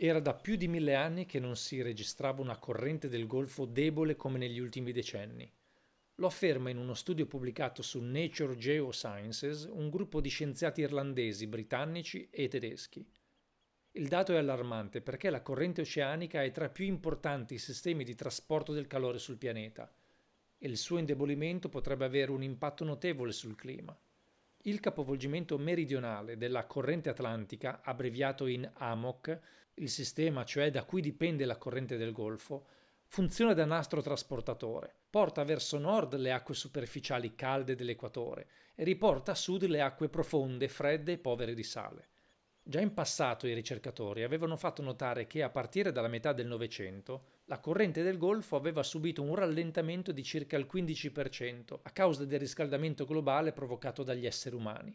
Era da più di mille anni che non si registrava una corrente del Golfo debole come negli ultimi decenni. Lo afferma in uno studio pubblicato su Nature Geosciences un gruppo di scienziati irlandesi, britannici e tedeschi. Il dato è allarmante perché la corrente oceanica è tra i più importanti sistemi di trasporto del calore sul pianeta e il suo indebolimento potrebbe avere un impatto notevole sul clima. Il capovolgimento meridionale della corrente atlantica, abbreviato in AMOC, il sistema cioè da cui dipende la corrente del Golfo, funziona da nastro trasportatore. Porta verso nord le acque superficiali calde dell'equatore e riporta a sud le acque profonde, fredde e povere di sale. Già in passato i ricercatori avevano fatto notare che a partire dalla metà del Novecento la corrente del Golfo aveva subito un rallentamento di circa il 15% a causa del riscaldamento globale provocato dagli esseri umani.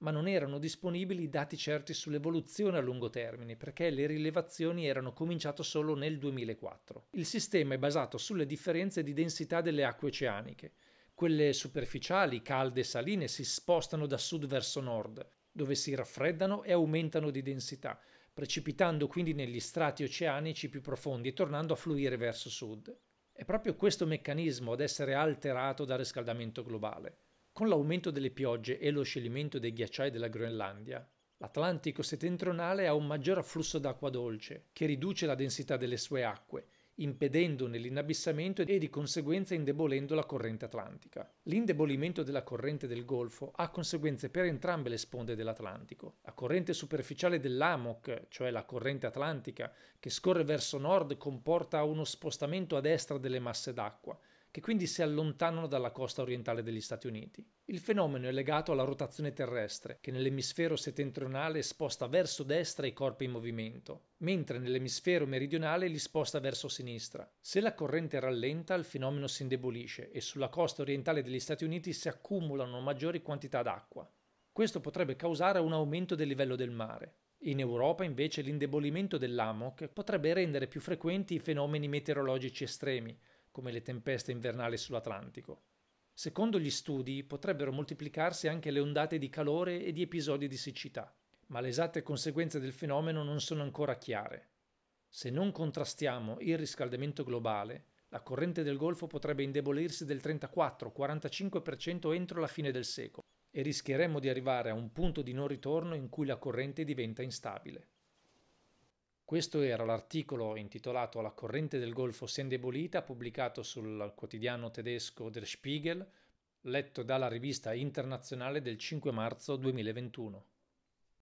Ma non erano disponibili dati certi sull'evoluzione a lungo termine perché le rilevazioni erano cominciate solo nel 2004. Il sistema è basato sulle differenze di densità delle acque oceaniche. Quelle superficiali, calde e saline si spostano da sud verso nord, dove si raffreddano e aumentano di densità, precipitando quindi negli strati oceanici più profondi e tornando a fluire verso sud. È proprio questo meccanismo ad essere alterato dal riscaldamento globale. Con l'aumento delle piogge e lo scioglimento dei ghiacciai della Groenlandia, l'Atlantico settentrionale ha un maggior afflusso d'acqua dolce, che riduce la densità delle sue acque impedendone l'inabissamento e di conseguenza indebolendo la corrente atlantica. L'indebolimento della corrente del Golfo ha conseguenze per entrambe le sponde dell'Atlantico. La corrente superficiale dell'AMOC, cioè la corrente atlantica, che scorre verso nord, comporta uno spostamento a destra delle masse d'acqua, che quindi si allontanano dalla costa orientale degli Stati Uniti. Il fenomeno è legato alla rotazione terrestre, che nell'emisfero settentrionale sposta verso destra i corpi in movimento, mentre nell'emisfero meridionale li sposta verso sinistra. Se la corrente rallenta, il fenomeno si indebolisce e sulla costa orientale degli Stati Uniti si accumulano maggiori quantità d'acqua. Questo potrebbe causare un aumento del livello del mare. In Europa invece l'indebolimento dell'AMOC potrebbe rendere più frequenti i fenomeni meteorologici estremi, come le tempeste invernali sull'Atlantico. Secondo gli studi potrebbero moltiplicarsi anche le ondate di calore e di episodi di siccità, ma le esatte conseguenze del fenomeno non sono ancora chiare. Se non contrastiamo il riscaldamento globale, la corrente del Golfo potrebbe indebolirsi del 34-45% entro la fine del secolo e rischieremmo di arrivare a un punto di non ritorno in cui la corrente diventa instabile. Questo era l'articolo intitolato La corrente del Golfo si è indebolita, pubblicato sul quotidiano tedesco Der Spiegel, letto dalla rivista internazionale del 5 marzo 2021.